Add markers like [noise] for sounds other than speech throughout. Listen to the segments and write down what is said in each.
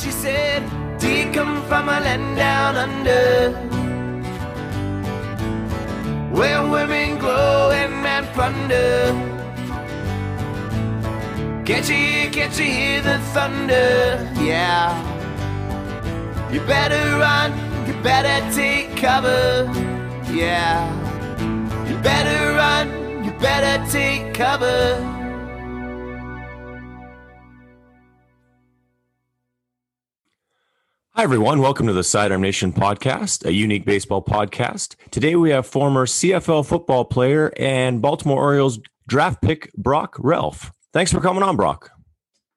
she said, Do you come from a land down under? Where women glow and men plunder. Can't you hear, can't you hear the thunder? Yeah. You better run, you better take cover. Yeah. You better run, you better take cover. Hi, everyone. Welcome to the Sidearm Nation podcast, a unique baseball podcast. Today we have former CFL football player and Baltimore Orioles draft pick Brock Ralph. Thanks for coming on, Brock.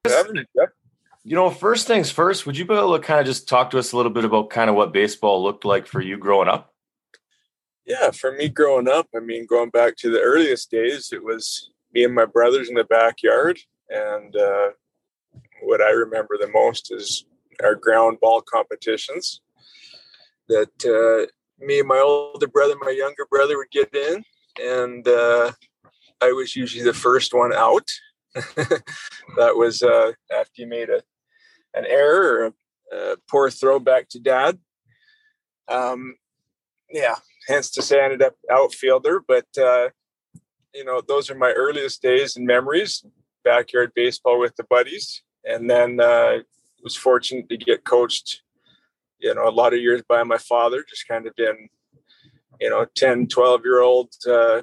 You know, first things first, would you be able to kind of just talk to us a little bit about kind of what baseball looked like for you growing up? Yeah, for me growing up, I mean, going back to the earliest days, it was me and my brothers in the backyard. And uh, what I remember the most is our ground ball competitions that uh, me and my older brother, my younger brother would get in, and uh, I was usually the first one out. [laughs] that was uh, after you made a an error or a, a poor throw back to dad. Um, yeah, hence to say I ended up outfielder, but uh, you know those are my earliest days and memories. Backyard baseball with the buddies, and then uh, was fortunate to get coached, you know, a lot of years by my father, just kind of in, you know, 10, 12 year old uh,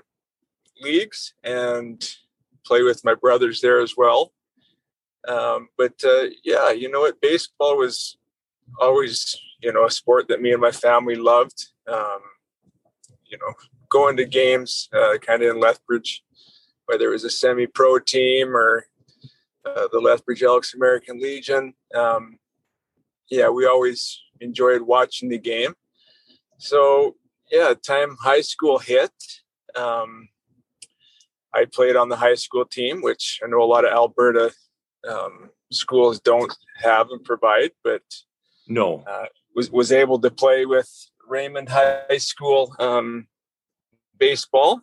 leagues and play with my brothers there as well. Um, but uh, yeah, you know what? Baseball was always, you know, a sport that me and my family loved. Um, you know, going to games uh, kind of in Lethbridge, whether it was a semi pro team or uh, the Lethbridge Elks American Legion. Um, yeah, we always enjoyed watching the game. So yeah, time high school hit. Um, I played on the high school team, which I know a lot of Alberta um, schools don't have and provide, but no, uh, was was able to play with Raymond High School um, baseball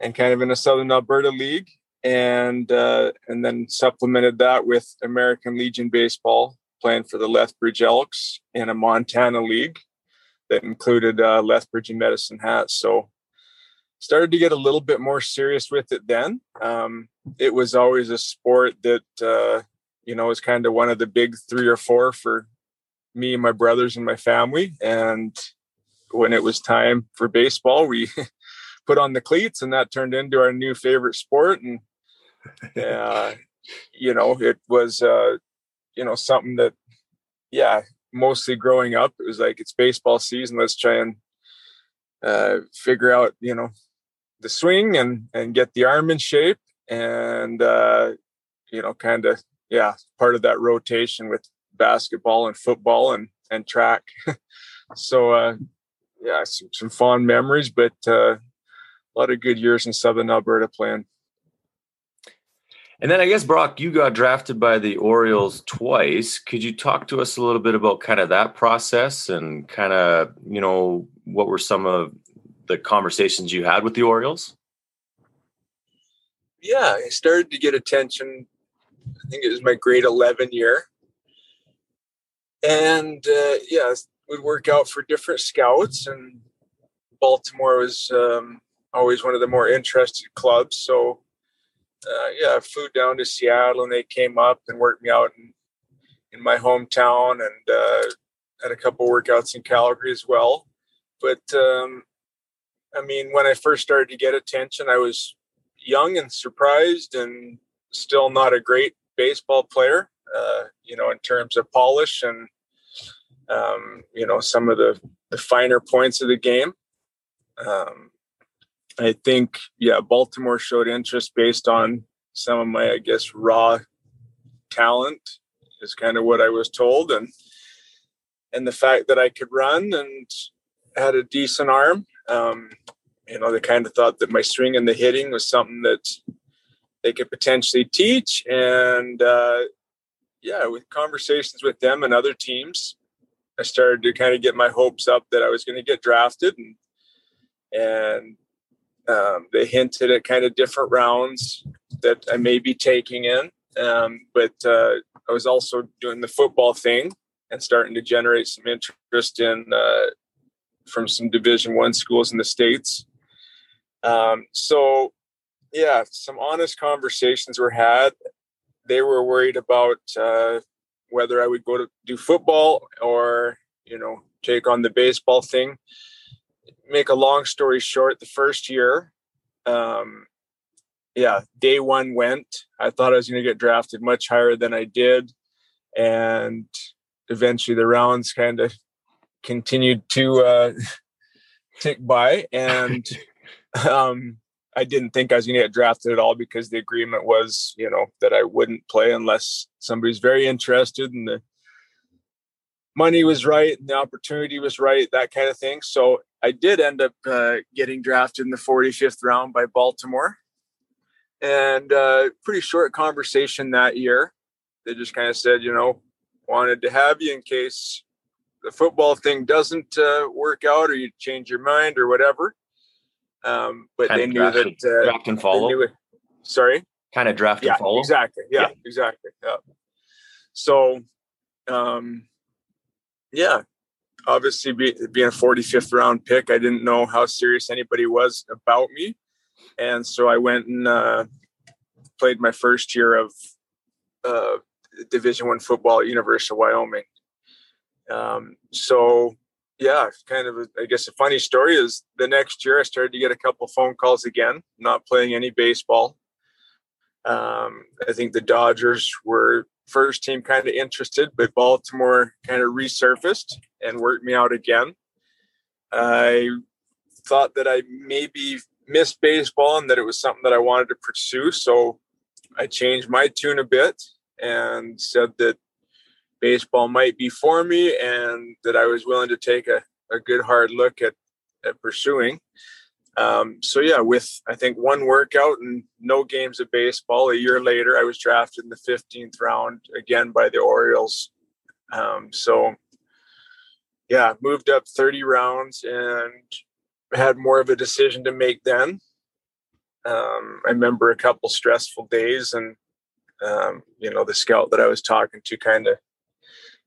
and kind of in a Southern Alberta league and uh, and then supplemented that with American Legion baseball, playing for the Lethbridge Elks in a Montana league that included uh, Lethbridge and Medicine Hat. So started to get a little bit more serious with it then. Um, it was always a sport that uh, you know was kind of one of the big three or four for me and my brothers and my family. And when it was time for baseball, we [laughs] put on the cleats, and that turned into our new favorite sport. And uh, you know, it was, uh, you know, something that, yeah, mostly growing up, it was like, it's baseball season. Let's try and uh, figure out, you know, the swing and, and get the arm in shape. And, uh, you know, kind of, yeah, part of that rotation with basketball and football and, and track. [laughs] so, uh, yeah, some, some fond memories, but uh, a lot of good years in Southern Alberta playing. And then I guess Brock, you got drafted by the Orioles twice. Could you talk to us a little bit about kind of that process and kind of, you know, what were some of the conversations you had with the Orioles? Yeah, I started to get attention. I think it was my grade 11 year. And uh, yeah, would work out for different scouts, and Baltimore was um, always one of the more interested clubs. So uh, yeah, I flew down to Seattle and they came up and worked me out in, in my hometown and uh, had a couple workouts in Calgary as well. But um, I mean, when I first started to get attention, I was young and surprised and still not a great baseball player, uh, you know, in terms of polish and, um, you know, some of the, the finer points of the game. Um, I think, yeah, Baltimore showed interest based on some of my, I guess, raw talent is kind of what I was told, and and the fact that I could run and had a decent arm. Um, you know, they kind of thought that my swing and the hitting was something that they could potentially teach, and uh, yeah, with conversations with them and other teams, I started to kind of get my hopes up that I was going to get drafted, and and um, they hinted at kind of different rounds that I may be taking in. Um, but uh, I was also doing the football thing and starting to generate some interest in uh, from some Division One schools in the states. Um, so, yeah, some honest conversations were had. They were worried about uh, whether I would go to do football or you know take on the baseball thing. Make a long story short, the first year, um, yeah, day one went. I thought I was going to get drafted much higher than I did, and eventually the rounds kind of continued to uh, [laughs] tick by, and [laughs] um, I didn't think I was going to get drafted at all because the agreement was, you know, that I wouldn't play unless somebody's very interested and the money was right and the opportunity was right, that kind of thing. So I did end up uh, getting drafted in the 45th round by Baltimore. And uh, pretty short conversation that year. They just kind of said, you know, wanted to have you in case the football thing doesn't uh, work out or you change your mind or whatever. Um, but kind they knew that uh, draft and follow. It, sorry, kind of draft yeah, and follow. Exactly. Yeah, yeah. exactly. Yeah. So, um, yeah, obviously be, being a 45th round pick, I didn't know how serious anybody was about me, and so I went and uh, played my first year of uh, Division One football at University of Wyoming. Um, so yeah, kind of, a, I guess, a funny story is the next year I started to get a couple phone calls again, not playing any baseball. Um, I think the Dodgers were first team kind of interested, but Baltimore kind of resurfaced and worked me out again. I thought that I maybe missed baseball and that it was something that I wanted to pursue. So I changed my tune a bit and said that baseball might be for me and that I was willing to take a, a good hard look at, at pursuing. Um, so yeah, with I think one workout and no games of baseball, a year later, I was drafted in the 15th round again by the Orioles. Um, so yeah, moved up 30 rounds and had more of a decision to make then. Um, I remember a couple stressful days and um, you know the scout that I was talking to kind of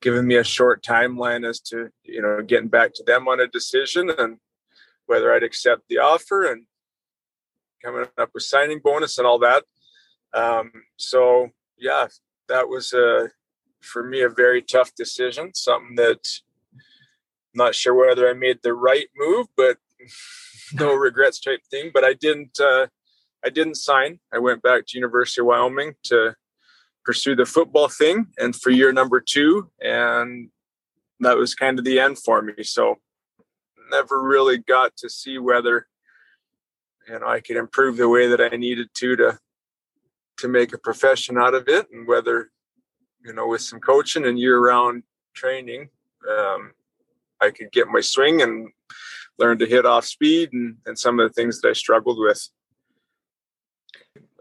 giving me a short timeline as to you know getting back to them on a decision and whether I'd accept the offer and coming up with signing bonus and all that. Um, so yeah, that was a for me a very tough decision. Something that I'm not sure whether I made the right move, but [laughs] no regrets type thing. But I didn't. Uh, I didn't sign. I went back to University of Wyoming to pursue the football thing and for year number two and that was kind of the end for me so never really got to see whether you know i could improve the way that i needed to to to make a profession out of it and whether you know with some coaching and year-round training um, i could get my swing and learn to hit off speed and, and some of the things that i struggled with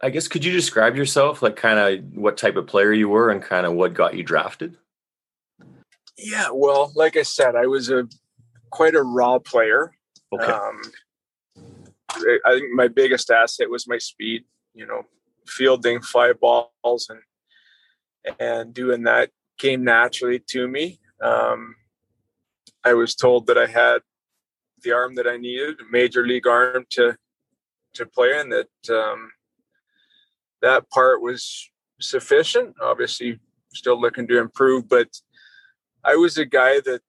I guess could you describe yourself, like kind of what type of player you were and kind of what got you drafted? Yeah, well, like I said, I was a quite a raw player. Okay. Um, I think my biggest asset was my speed. You know, fielding fly balls and and doing that came naturally to me. Um, I was told that I had the arm that I needed, major league arm to to play, and that um, that part was sufficient. Obviously, still looking to improve, but I was a guy that,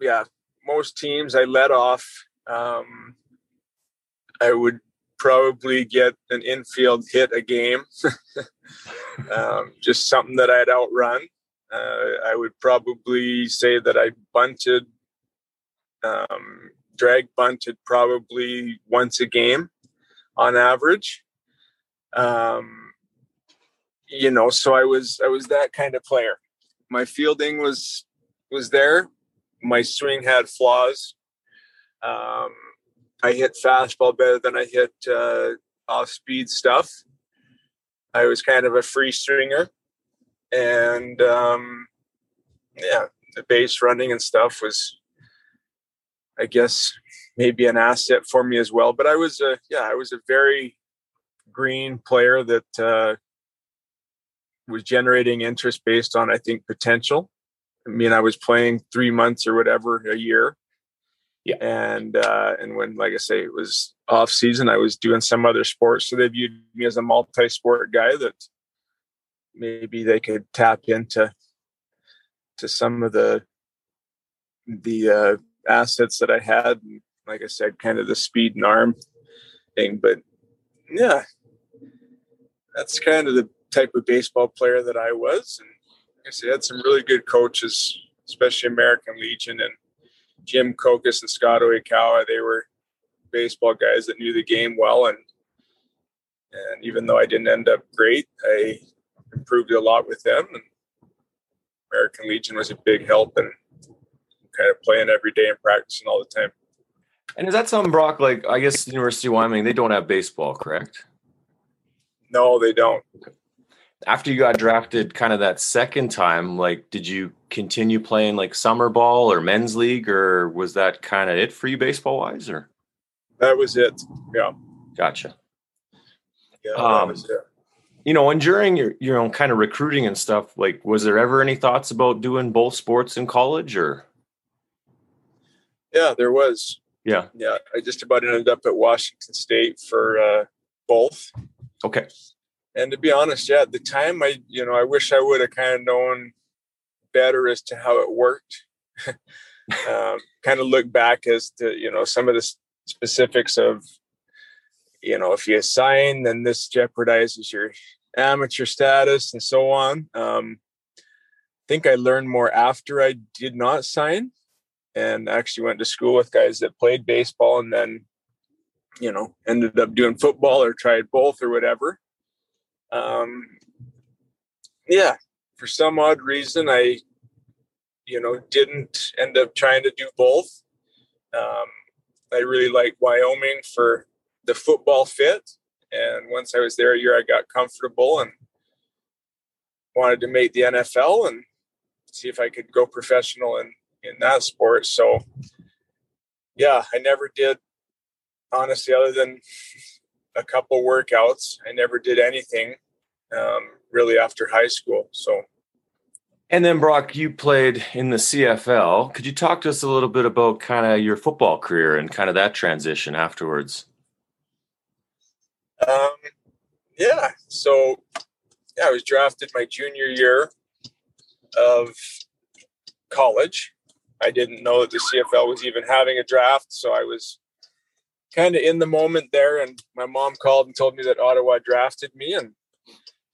yeah, most teams I let off. Um, I would probably get an infield hit a game, [laughs] um, just something that I'd outrun. Uh, I would probably say that I bunted, um, drag bunted probably once a game on average. Um, you know, so I was I was that kind of player. My fielding was was there. My swing had flaws. Um, I hit fastball better than I hit uh, off speed stuff. I was kind of a free stringer, and um, yeah, the base running and stuff was, I guess, maybe an asset for me as well. But I was a yeah, I was a very green player that uh, was generating interest based on I think potential. I mean, I was playing three months or whatever a year. Yeah. And uh, and when, like I say, it was off season, I was doing some other sports, so they viewed me as a multi-sport guy that maybe they could tap into to some of the the uh, assets that I had. And like I said, kind of the speed and arm thing. But yeah, that's kind of the type of baseball player that I was. And I said, had some really good coaches, especially American Legion and Jim Kokis and Scott Oikawa. They were baseball guys that knew the game well. And and even though I didn't end up great, I improved a lot with them. And American Legion was a big help and kind of playing every day and practicing all the time. And is that something, Brock? Like, I guess University of Wyoming, they don't have baseball, correct? No, they don't. After you got drafted, kind of that second time, like, did you continue playing like summer ball or men's league, or was that kind of it for you baseball wise? Or that was it. Yeah. Gotcha. Yeah, that Um, was it. you know, and during your you know kind of recruiting and stuff, like, was there ever any thoughts about doing both sports in college, or Yeah, there was. yeah? Yeah, I just about ended up at Washington State for uh, both. Okay, And to be honest, yeah, at the time, I you know I wish I would have kind of known better as to how it worked. [laughs] um, kind of look back as to you know some of the specifics of you know if you sign, then this jeopardizes your amateur status and so on. Um, I think I learned more after I did not sign, and actually went to school with guys that played baseball and then you know ended up doing football or tried both or whatever um yeah for some odd reason i you know didn't end up trying to do both. Um i really liked wyoming for the football fit and once i was there a year i got comfortable and wanted to make the nfl and see if i could go professional in in that sport. So yeah i never did honestly other than a couple workouts i never did anything um, really after high school so and then Brock, you played in the CFL. Could you talk to us a little bit about kind of your football career and kind of that transition afterwards? um, yeah so yeah i was drafted my junior year of college i didn't know that the cfl was even having a draft so i was kind of in the moment there and my mom called and told me that ottawa drafted me and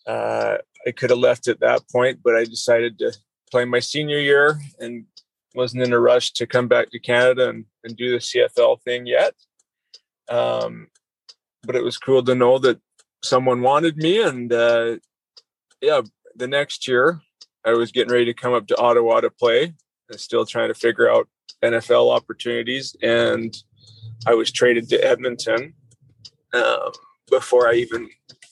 uh, i could have left at that point but i decided to play my senior year and wasn't in a rush to come back to canada and, and do the cfl thing yet. Um, but it was cool to know that someone wanted me and uh, yeah the next year i was getting ready to come up to ottawa to play. And still trying to figure out nfl opportunities and i was traded to edmonton um, before i even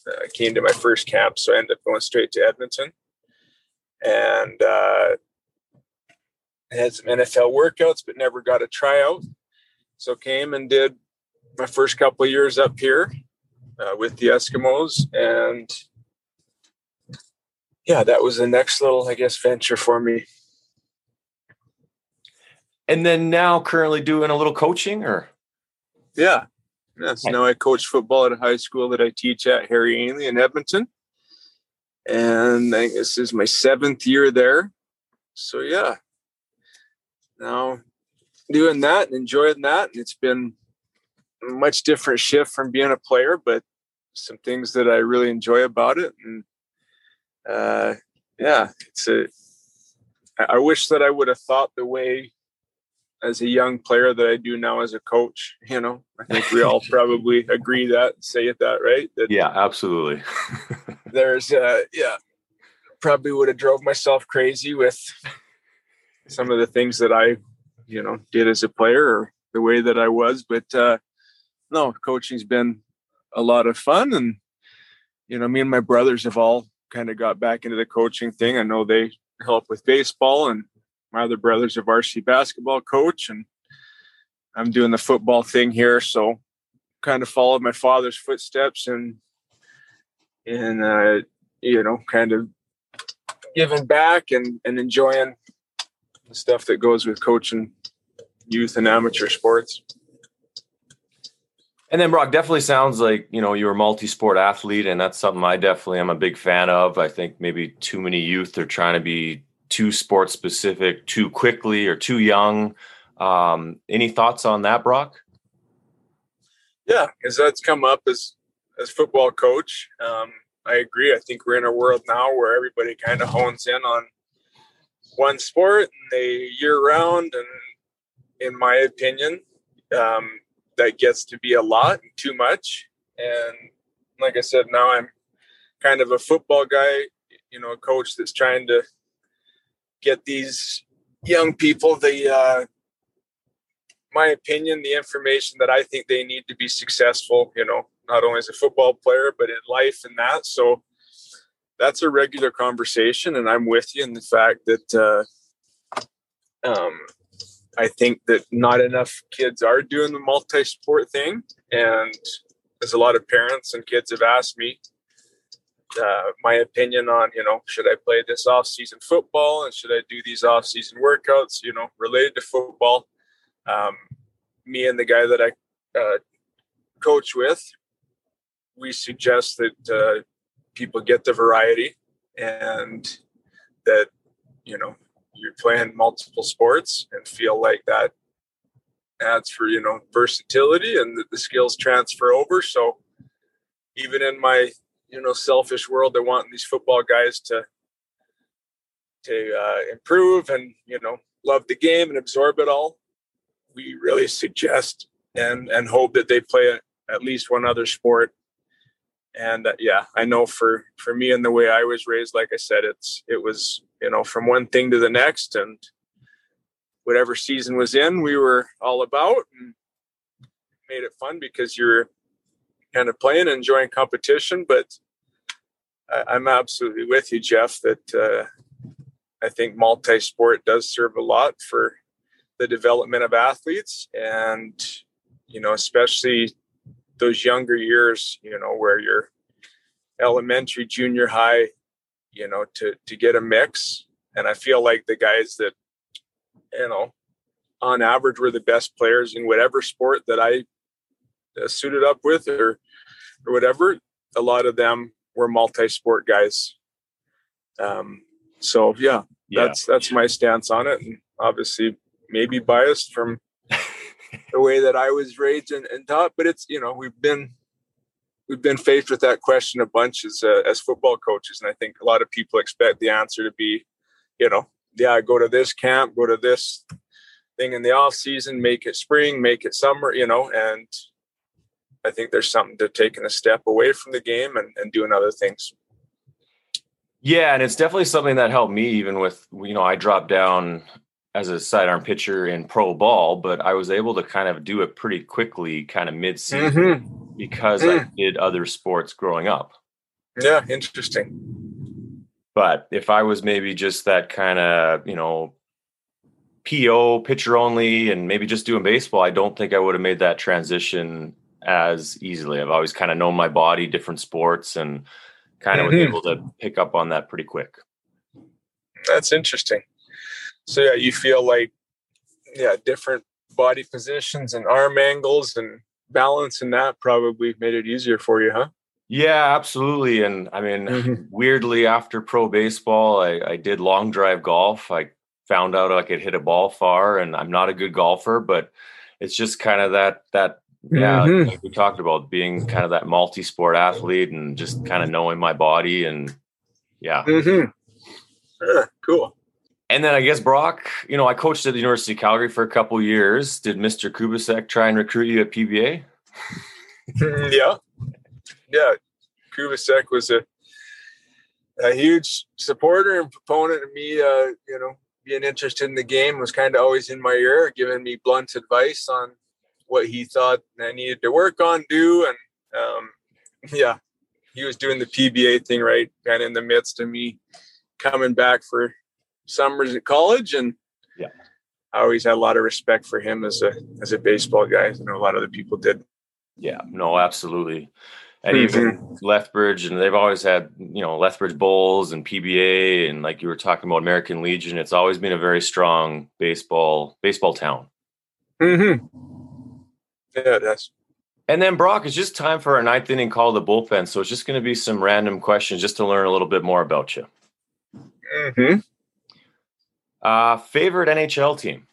uh, came to my first camp so i ended up going straight to edmonton. And uh, had some nfl workouts but never got a tryout. So came and did my first couple years up here uh, with the Eskimos, and yeah, that was the next little, I guess, venture for me. And then now currently doing a little coaching or Yeah, yeah. So now I coach football at a high school that I teach at Harry Ainlay in Edmonton, and I think this is my seventh year there. So yeah, now doing that and enjoying that, and it's been a much different shift from being a player, but some things that I really enjoy about it, and uh, yeah, it's a I wish that I would have thought the way as a young player that I do now as a coach. You know, I think we all [laughs] probably agree that say it that right. That yeah, absolutely. [laughs] there's uh yeah, probably would have drove myself crazy with some of the things that I, you know, did as a player or the way that I was. But uh no, coaching's been a lot of fun and you know, me and my brothers have all kind of got back into the coaching thing. I know they help with baseball and my other brother's a varsity basketball coach and I'm doing the football thing here. So kind of followed my father's footsteps and and uh, you know, kind of giving back and, and enjoying the stuff that goes with coaching youth and amateur sports. And then Brock definitely sounds like you know you're a multi-sport athlete, and that's something I definitely am a big fan of. I think maybe too many youth are trying to be too sport specific too quickly or too young. Um, any thoughts on that, Brock? Yeah, because that's come up as as football coach. Um, I agree. I think we're in a world now where everybody kind of hones in on one sport and they year round. And in my opinion, um, that gets to be a lot and too much. And like I said, now I'm kind of a football guy, you know, a coach that's trying to get these young people the uh, my opinion the information that i think they need to be successful you know not only as a football player but in life and that. So that's a regular conversation and i'm with you in the fact that uh, um, i think that not enough kids are doing the multi-sport thing. And as a lot of parents and kids have asked me uh, my opinion on you know should I play this off season football and should I do these off season workouts you know related to football. Um, me and the guy that I uh, coach with, we suggest that uh, people get the variety and that you know you're playing multiple sports and feel like that adds for you know versatility and that the skills transfer over. So even in my you know selfish world. They want these football guys to to uh, improve and you know love the game and absorb it all. We really suggest and and hope that they play at least one other sport. And uh, yeah i know for for me and the way i was raised like i said it's it was you know from one thing to the next and whatever season was in we were all about and made it fun because you're kind of playing and enjoying competition. But I, am absolutely with you, Jeff, that uh, I think multi sport does serve a lot for the development of athletes. And, you know, especially those younger years, you know, where you're elementary, junior high, you know, to, to get a mix. And I feel like the guys that, you know, on average were the best players in whatever sport that I uh, suited up with or or whatever a lot of them were multi-sport guys um so yeah, yeah. that's that's my stance on it and obviously maybe biased from [laughs] the way that i was raised and, and, taught but it's you know we've been we've been faced with that question a bunch as uh, as football coaches and i think a lot of people expect the answer to be you know yeah go to this camp go to this thing in the off season make it spring make it summer you know and I think there's something to taking a step away from the game and, and doing other things. Yeah, and it's definitely something that helped me even with you know, I dropped down as a sidearm pitcher in pro ball, but I was able to kind of do it pretty quickly, kind of mid season mm-hmm. because mm. I did other sports growing up. Yeah, interesting. But if I was maybe just that kind of, you know, PO pitcher only and maybe just doing baseball, I don't think I would have made that transition as easily. I've always kind of known my body, different sports, and kind of mm-hmm. was able to pick up on that pretty quick. That's interesting. So yeah, you feel like yeah, different body positions and arm angles and balance and that probably made it easier for you, huh? Yeah, absolutely. And I mean, mm-hmm. weirdly, after pro baseball, I, I did long drive golf. I found out I could hit a ball far, and I'm not a good golfer, but it's just kind of that that yeah mm-hmm. like we talked about being kind of that multi-sport athlete and just kind of knowing my body and yeah mm-hmm. yeah cool and then I guess Brock, you know, I coached at the University of Calgary for a couple years. Did Mr. Kubasek try and recruit you at PBA? Mm, yeah, yeah. Kubasek was a a huge supporter and proponent of me. Uh, you know, being interested in the game was kind of always in my ear, giving me blunt advice on what he thought I needed to work on, do, and um, [laughs] yeah, he was doing the PBA thing right, kind of in the midst of me coming back for summers at college, and yeah, I always had a lot of respect for him as a as a baseball guy. I know a lot of the people did. Yeah, no, absolutely. and even Lethbridge, and they've always had you know Lethbridge Bulls and PBA, and like you were talking about American Legion. It's always been a very strong baseball baseball town. Mm-hmm. Yeah, it has. And then Brock, it's just time for our ninth inning call the bullpen. So it's just going to be some random questions just to learn a little bit more about you. Mm-hmm. Uh, favorite NHL team?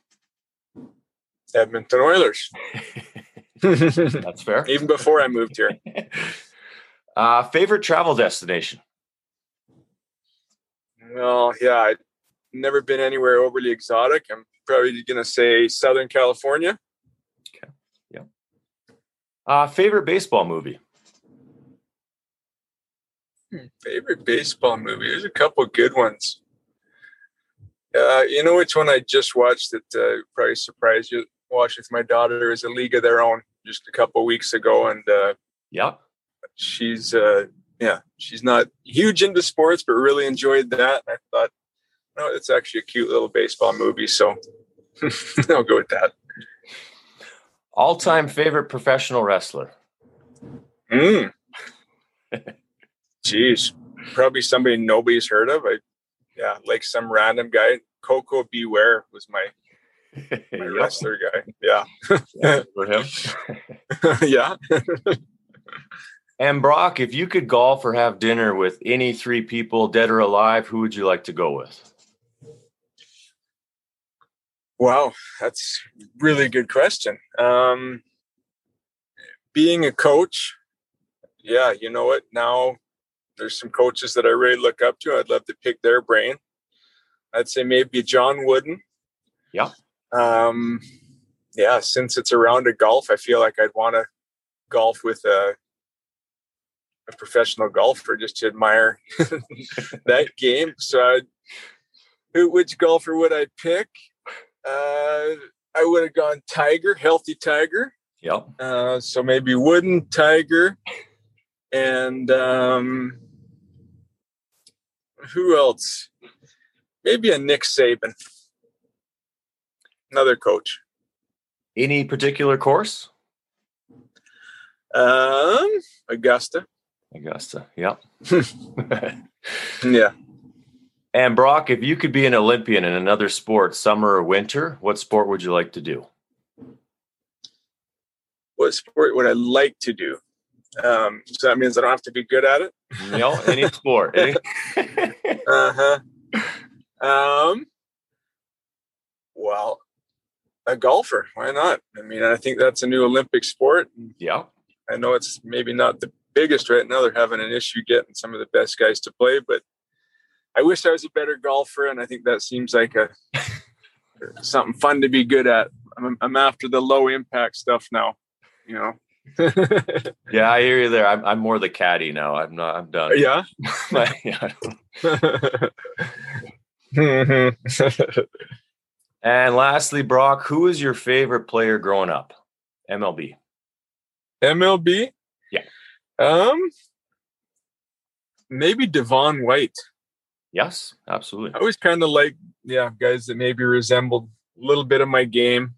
Edmonton Oilers. [laughs] [laughs] That's fair. Even before I moved here. [laughs] uh, favorite travel destination? Well, yeah, I've never been anywhere overly exotic. I'm probably going to say Southern California. Uh, favorite baseball movie? Favorite baseball movie? There's a couple good ones. Uh, you know which one I just watched that uh, probably surprised you? Watched with my daughter is a League of Their Own just a couple weeks ago, and uh, yeah, she's uh, yeah, she's not huge into sports, but really enjoyed that. And I thought, no, it's actually a cute little baseball movie, so [laughs] I'll go with that. All-time favorite professional wrestler? Mm. [laughs] Jeez, probably somebody nobody's heard of. I yeah, like some random guy. Koko B. Ware was my my [laughs] wrestler guy. Yeah, yeah [laughs] for him. yeah. and Brock, if you could golf or have dinner with any three people, dead or alive, who would you like to go with? Wow, that's really good question. Um, being a coach, yeah, you know what? Now there's some coaches that I really look up to. I'd love to pick their brain. I'd say maybe John Wooden. Yeah. Um, yeah, since it's around a golf, I feel like I'd want to golf with a a professional golfer just to admire [laughs] that game. So, I'd, who which golfer would I pick? Uh, I would have gone Tiger, healthy Tiger. Yep. Uh, so maybe Wooden Tiger, and um, who else? Maybe a Nick Saban, another coach. Any particular course? Um, Augusta. Augusta. Yep. [laughs] yeah. And Brock, if you could be an Olympian in another sport, summer or winter, what sport would you like to do? What sport would I like to do? Um, so that means I don't have to be good at it. No, any sport. [laughs] uh huh. Um. Well, a golfer. Why not? I mean, I think that's a new Olympic sport. Yeah. I know it's maybe not the biggest right now. They're having an issue getting some of the best guys to play, but I wish I was a better golfer, and I think that seems like a [laughs] something fun to be good at. I'm, I'm after the low impact stuff now. You know, [laughs] yeah, I hear you there. I'm, I'm more the caddy now. I'm not. I'm done. Yeah. [laughs] yeah. and lastly, Brock, who is your favorite player growing up? MLB. MLB. Yeah. Um. Maybe Devon White. Yes, absolutely. I always kind of like, yeah, guys that maybe resembled a little bit of my game,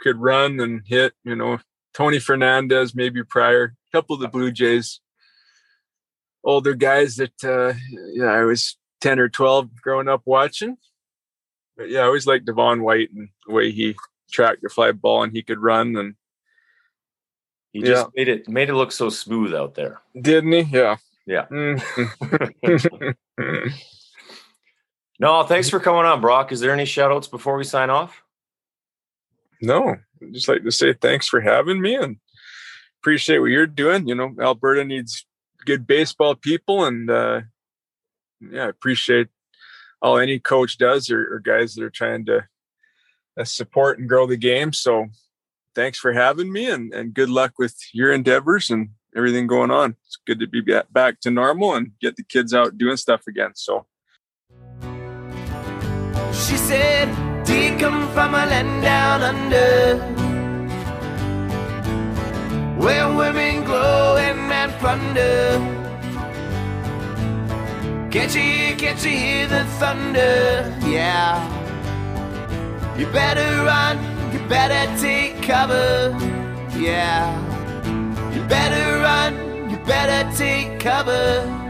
could run and hit. You know, Tony Fernandez, maybe prior, a couple of the Blue Jays, older guys that uh, yeah, I was ten or twelve growing up watching. But yeah, I always liked Devon White and the way he tracked the fly ball and he could run and he just yeah. made it made it look so smooth out there. Didn't he? Yeah. Yeah. Mm-hmm. [laughs] no, thanks for coming on, Brock. Is there any shout outs before we sign off? No, I'd just like to say thanks for having me and appreciate what you're doing. You know, Alberta needs good baseball people, and uh, yeah, I appreciate all any coach does or, or guys that are trying to uh, support and grow the game. So, thanks for having me, and and good luck with your endeavors and everything going on. It's good to be back to normal and get the kids out doing stuff again. So. She said do you from a land down under? Where women glow and men plunder. Can't you, can't you hear the thunder? Yeah. You better run, you better take cover. Yeah. You better run, you better take cover.